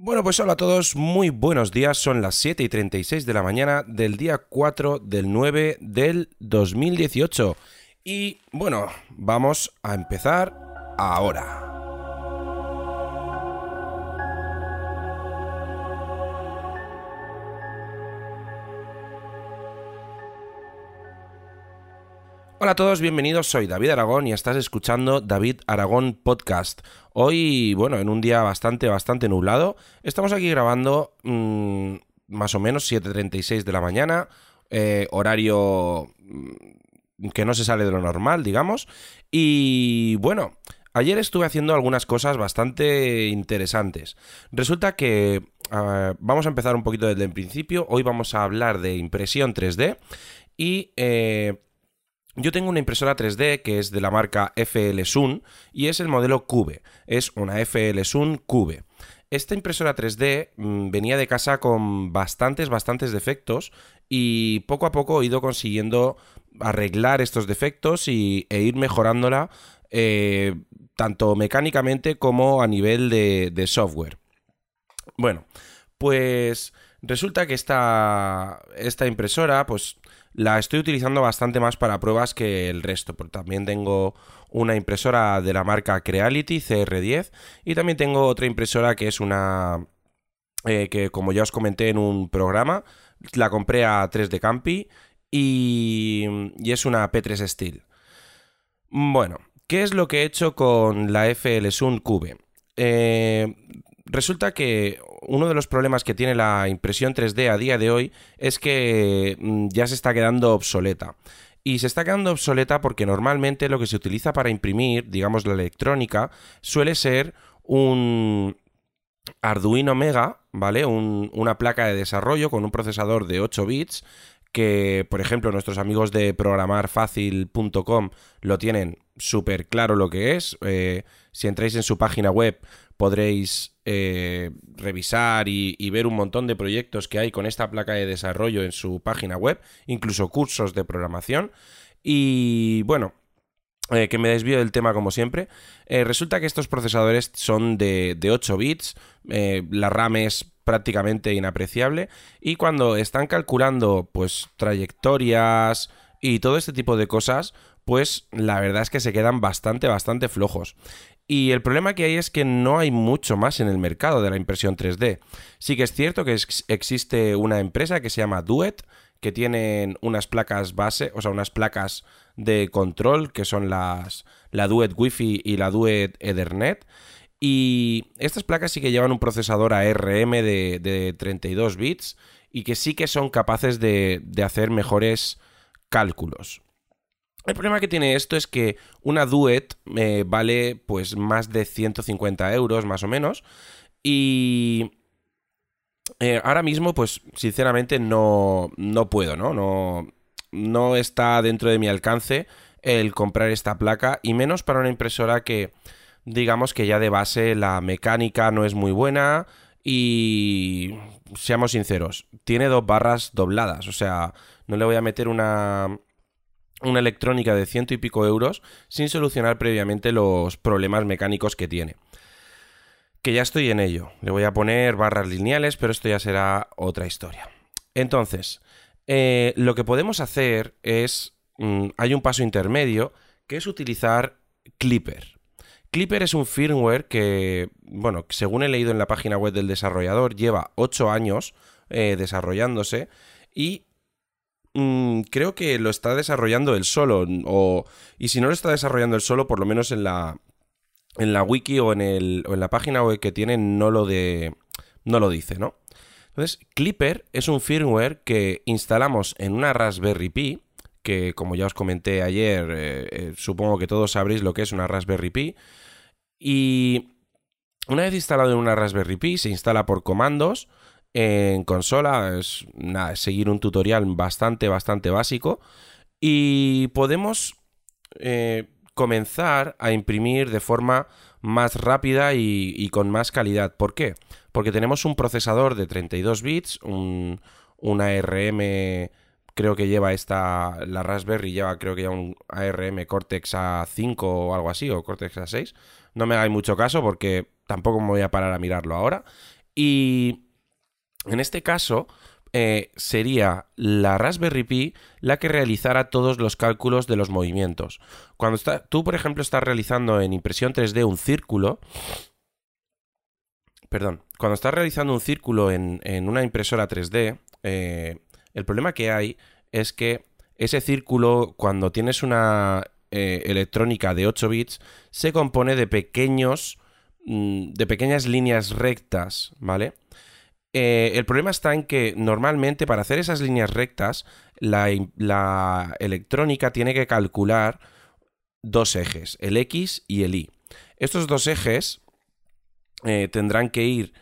Bueno, pues hola a todos, muy buenos días, son las 7 y 36 de la mañana del día 4 del 9 del 2018. Y bueno, vamos a empezar ahora. Hola a todos, bienvenidos, soy David Aragón y estás escuchando David Aragón Podcast. Hoy, bueno, en un día bastante, bastante nublado, estamos aquí grabando mm, más o menos 7.36 de la mañana, eh, horario mm, que no se sale de lo normal, digamos, y bueno, ayer estuve haciendo algunas cosas bastante interesantes. Resulta que ah, vamos a empezar un poquito desde el principio, hoy vamos a hablar de impresión 3D y... Eh, yo tengo una impresora 3D que es de la marca FL Sun y es el modelo Cube. Es una FL Sun Cube. Esta impresora 3D mm, venía de casa con bastantes, bastantes defectos y poco a poco he ido consiguiendo arreglar estos defectos y, e ir mejorándola eh, tanto mecánicamente como a nivel de, de software. Bueno, pues resulta que esta, esta impresora, pues la estoy utilizando bastante más para pruebas que el resto, porque también tengo una impresora de la marca Creality CR10 y también tengo otra impresora que es una eh, que como ya os comenté en un programa, la compré a 3D Campi y, y es una P3 Steel. Bueno, ¿qué es lo que he hecho con la FL Sun Cube? Eh, resulta que uno de los problemas que tiene la impresión 3D a día de hoy es que mm, ya se está quedando obsoleta. Y se está quedando obsoleta porque normalmente lo que se utiliza para imprimir, digamos la electrónica, suele ser un Arduino Mega, ¿vale? una placa de desarrollo con un procesador de 8 bits que, por ejemplo, nuestros amigos de programarfacil.com lo tienen súper claro lo que es. Eh, si entráis en su página web podréis eh, revisar y, ver un montón de proyectos que hay con esta placa de desarrollo en su página web, incluso cursos de programación. Y bueno, eh, que me desvío del tema como siempre. Eh, resulta que estos procesadores son de, de 8 bits, la RAM es prácticamente inapreciable y cuando están calculando pues trayectorias y todo este tipo de cosas, pues la verdad es que se quedan bastante, bastante flojos. Y el problema que hay es que no hay mucho más en el mercado de la impresión 3D. Sí que es cierto que existe una empresa que se llama Duet, que tienen unas placas base, o sea, unas placas de control, que son las la Duet Wi-Fi y la Duet Ethernet. Y estas placas sí que llevan un procesador ARM de, de 32 bits y que sí que son capaces de, de hacer mejores cálculos. El problema que tiene esto es que una Duet eh, vale pues más de 150 euros más o menos y eh, ahora mismo pues sinceramente no, no puedo, ¿no? ¿no? No está dentro de mi alcance el comprar esta placa y menos para una impresora que digamos que ya de base la mecánica no es muy buena y seamos sinceros, tiene dos barras dobladas, o sea, no le voy a meter una una electrónica de ciento y pico euros sin solucionar previamente los problemas mecánicos que tiene. Que ya estoy en ello. Le voy a poner barras lineales, pero esto ya será otra historia. Entonces, eh, lo que podemos hacer es... Mm, hay un paso intermedio que es utilizar Clipper. Clipper es un firmware que, bueno, según he leído en la página web del desarrollador, lleva 8 años eh, desarrollándose y Mm, creo que lo está desarrollando él solo. O, y si no lo está desarrollando él solo, por lo menos en la, en la wiki o en, el, o en la página web que tiene no lo, de, no lo dice, ¿no? Entonces, Clipper es un firmware que instalamos en una Raspberry Pi, que como ya os comenté ayer, eh, eh, supongo que todos sabréis lo que es una Raspberry Pi. Y una vez instalado en una Raspberry Pi, se instala por comandos en consola. Es nada, seguir un tutorial bastante, bastante básico. Y podemos eh, comenzar a imprimir de forma más rápida y, con más calidad. ¿Por qué? Porque tenemos un procesador de 32 bits, un, una ARM, creo que lleva esta, la Raspberry lleva creo que ya un ARM Cortex A5 o algo así, o Cortex A6. No me hagáis mucho caso porque tampoco me voy a parar a mirarlo ahora. Y en este caso, eh, sería la Raspberry Pi la que realizara todos los cálculos de los movimientos. Cuando está, tú, por ejemplo, estás realizando en impresión 3D un círculo, perdón, cuando estás realizando un círculo en, una impresora 3D, eh, el problema que hay es que ese círculo, cuando tienes una eh, electrónica de 8 bits, se compone de pequeños, mm, de pequeñas líneas rectas, ¿vale? Eh, el problema está en que normalmente para hacer esas líneas rectas, la, electrónica tiene que calcular dos ejes, el X y el Y. Estos dos ejes eh, tendrán que ir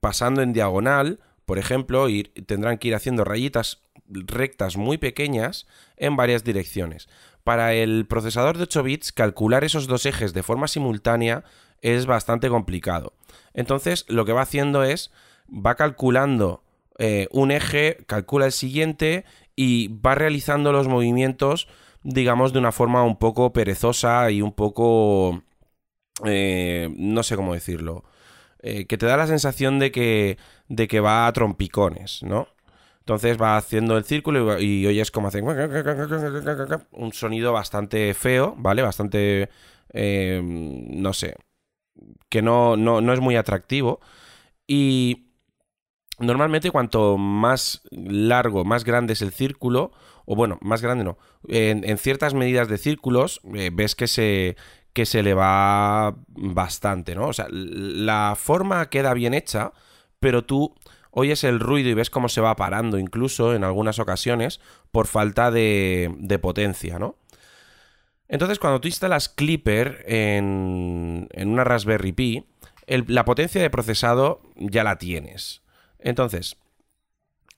pasando en diagonal, por ejemplo, y tendrán que ir haciendo rayitas rectas muy pequeñas en varias direcciones. Para el procesador de 8 bits, calcular esos dos ejes de forma simultánea es bastante complicado. Entonces, lo que va haciendo es va calculando eh, un eje, calcula el siguiente y va realizando los movimientos, digamos, de una forma un poco perezosa y un poco... Eh, no sé cómo decirlo. Eh, que te da la sensación de que, de que va a trompicones, ¿no? Entonces va haciendo el círculo y, oyes como hace un sonido bastante feo, ¿vale? Bastante, no sé, que no, no, no es muy atractivo. Y Normalmente cuanto más largo, más grande es el círculo, o bueno, más grande no, en, ciertas medidas de círculos eh, ves que se, que se le va bastante, ¿no? O sea, la forma queda bien hecha, pero tú oyes el ruido y ves cómo se va parando incluso en algunas ocasiones por falta de, de potencia, ¿no? Entonces, cuando tú instalas Clipper en, en una Raspberry Pi, la potencia de procesado ya la tienes. Entonces,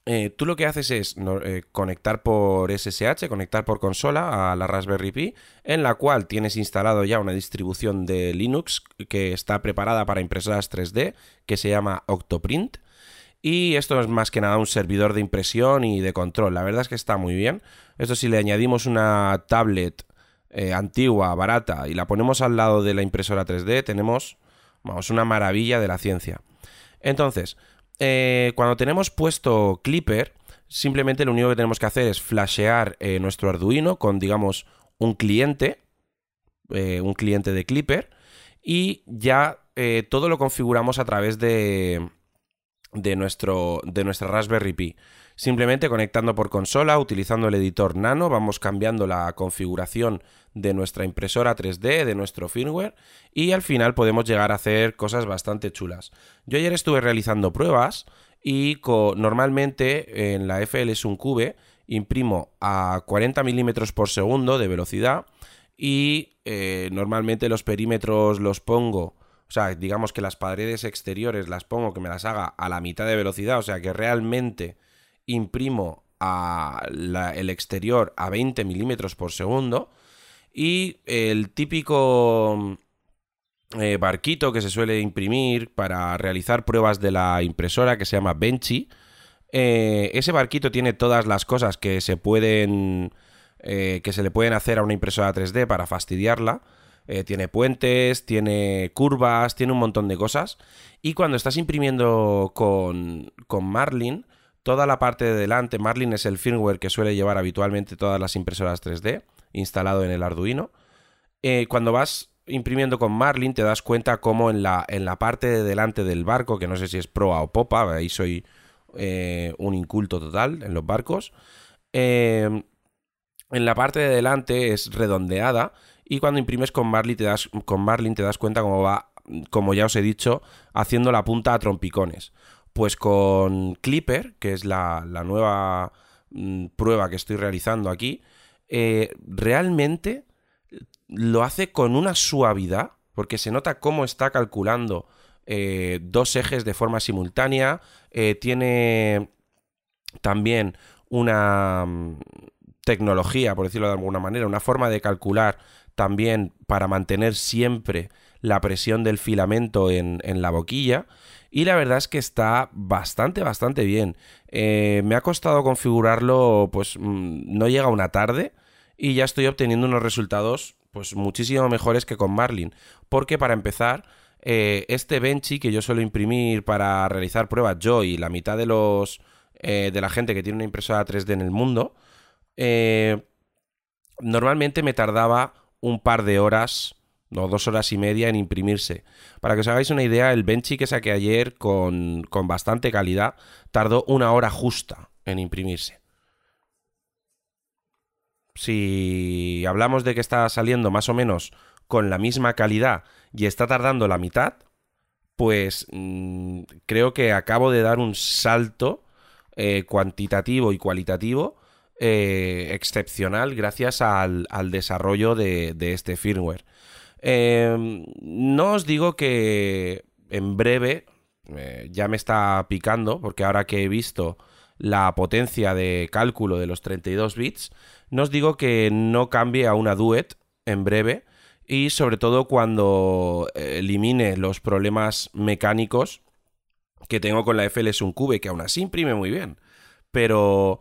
eh, tú lo que haces es eh, conectar por SSH, conectar por consola a la Raspberry Pi, en la cual tienes instalado ya una distribución de Linux que está preparada para impresoras 3D, que se llama Octoprint. Y esto es más que nada un servidor de impresión y de control. La verdad es que está muy bien. Esto si le añadimos una tablet eh, antigua, barata, y la ponemos al lado de la impresora 3D, tenemos, vamos, una maravilla de la ciencia. Entonces, eh, cuando tenemos puesto Clipper, simplemente lo único que tenemos que hacer es flashear eh, nuestro Arduino con, digamos, un cliente, eh, un cliente de Clipper, y ya todo lo configuramos a través de, de, nuestro, de nuestra Raspberry Pi. Simplemente conectando por consola, utilizando el editor Nano, vamos cambiando la configuración de nuestra impresora 3D, de nuestro firmware, y al final podemos llegar a hacer cosas bastante chulas. Yo ayer estuve realizando pruebas y normalmente en la FL Cube imprimo a 40 milímetros por segundo de velocidad y eh, normalmente los perímetros los pongo o sea, digamos que las paredes exteriores las pongo que me las haga a la mitad de velocidad, o sea que realmente imprimo el exterior a 20 milímetros por segundo y el típico eh, barquito que se suele imprimir para realizar pruebas de la impresora que se llama Benchy. Eh, ese barquito tiene todas las cosas que se pueden eh, que se le pueden hacer a una impresora 3D para fastidiarla. tiene puentes, tiene curvas, tiene un montón de cosas. Y cuando estás imprimiendo con, con Marlin, toda la parte de delante, Marlin es el firmware que suele llevar habitualmente todas las impresoras 3D, instalado en el Arduino. Eh, cuando vas imprimiendo con Marlin te das cuenta cómo en la, en la parte de delante del barco, que no sé si es proa o popa, ahí soy eh, un inculto total en los barcos, eh, en la parte de delante es redondeada y cuando imprimes con Marlin te das, con Marlin te das cuenta cómo va, como ya os he dicho, haciendo la punta a trompicones. Pues con Clipper, que es la, nueva mm, prueba que estoy realizando aquí, eh, realmente lo hace con una suavidad, porque se nota cómo está calculando eh, dos ejes de forma simultánea, eh, tiene también una mm, tecnología, por decirlo de alguna manera, una forma de calcular también para mantener siempre la presión del filamento en, en la boquilla y la verdad es que está bastante, bastante bien. Eh, me ha costado configurarlo, pues mm, no llega una tarde y ya estoy obteniendo unos resultados pues muchísimo mejores que con Marlin. Porque para empezar, eh, este Benchy que yo suelo imprimir para realizar pruebas yo y la mitad de los eh, de la gente que tiene una impresora 3D en el mundo, eh, normalmente me tardaba un par de horas o dos horas y media en imprimirse. Para que os hagáis una idea, el Benchy que saqué ayer con, con bastante calidad tardó una hora justa en imprimirse. Si hablamos de que está saliendo más o menos con la misma calidad y está tardando la mitad, pues mm, creo que acabo de dar un salto eh, cuantitativo y cualitativo eh, excepcional gracias al, desarrollo de, este firmware. Em, no os digo que en breve eh, ya me está picando, porque ahora que he visto la potencia de cálculo de los 32 bits, no os digo que no cambie a una Duet en breve y sobre todo cuando elimine los problemas mecánicos que tengo con la FLS un Cube, que aún así imprime muy bien. Pero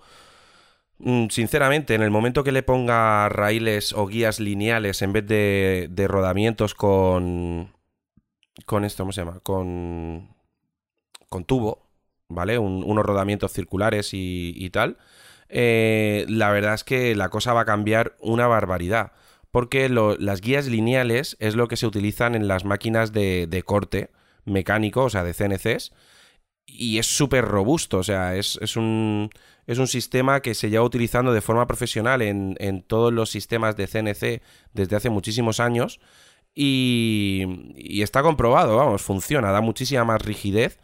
sinceramente, en el momento que le ponga raíles o guías lineales en vez de, rodamientos con. con esto, ¿cómo se llama? Con. con tubo, ¿vale? unos rodamientos circulares y, tal. Eh, la verdad es que la cosa va a cambiar una barbaridad. Porque las guías lineales es lo que se utilizan en las máquinas de, de corte mecánico, o sea, de CNCs y es súper robusto, o sea, es, un, es un sistema que se lleva utilizando de forma profesional en, todos los sistemas de CNC desde hace muchísimos años y, y, está comprobado, vamos, funciona, da muchísima más rigidez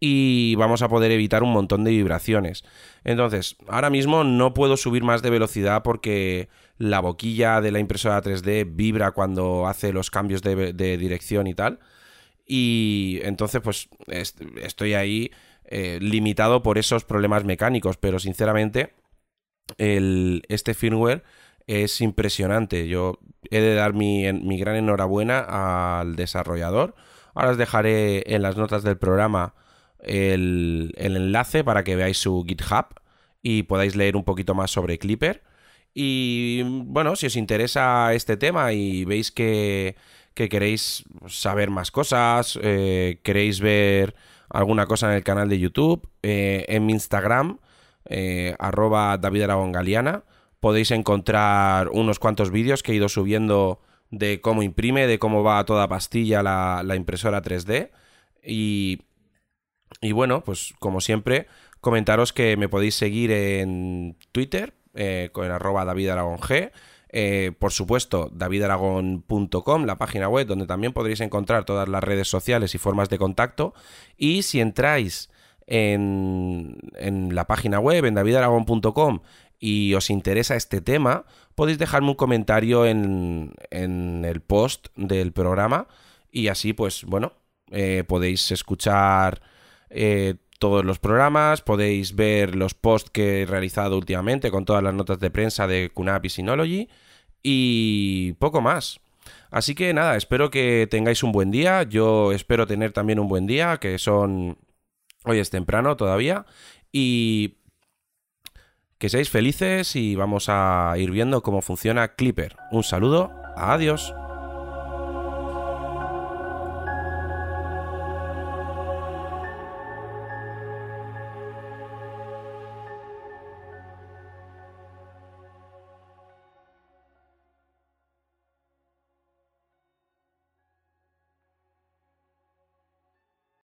y vamos a poder evitar un montón de vibraciones. Entonces, ahora mismo no puedo subir más de velocidad porque la boquilla de la impresora 3D vibra cuando hace los cambios de, de dirección y tal. Y entonces, pues estoy ahí eh, limitado por esos problemas mecánicos, pero sinceramente, el, este firmware es impresionante. Yo he de dar mi, mi, gran enhorabuena al desarrollador. Ahora os dejaré en las notas del programa el, el, enlace para que veáis su GitHub y podáis leer un poquito más sobre Clipper. Y bueno, si os interesa este tema y veis que que queréis saber más cosas, eh, queréis ver alguna cosa en el canal de YouTube, eh, en mi Instagram, eh, arroba podéis encontrar unos cuantos vídeos que he ido subiendo de cómo imprime, de cómo va toda pastilla la, impresora 3D. Y, y, bueno, pues como siempre, comentaros que me podéis seguir en Twitter, con arroba David G eh, por supuesto, davidaragon.com, la página web donde también podréis encontrar todas las redes sociales y formas de contacto. Y si entráis en, la página web, en davidaragon.com, y os interesa este tema, podéis dejarme un comentario en, el post del programa y así, pues bueno, eh, podéis escuchar eh, todos los programas, podéis ver los posts que he realizado últimamente con todas las notas de prensa de QNAP y Synology y poco más. Así que nada, espero que tengáis un buen día, yo espero tener también un buen día, que son... Hoy es temprano todavía y que seáis felices y vamos a ir viendo cómo funciona Clipper. Un saludo, adiós.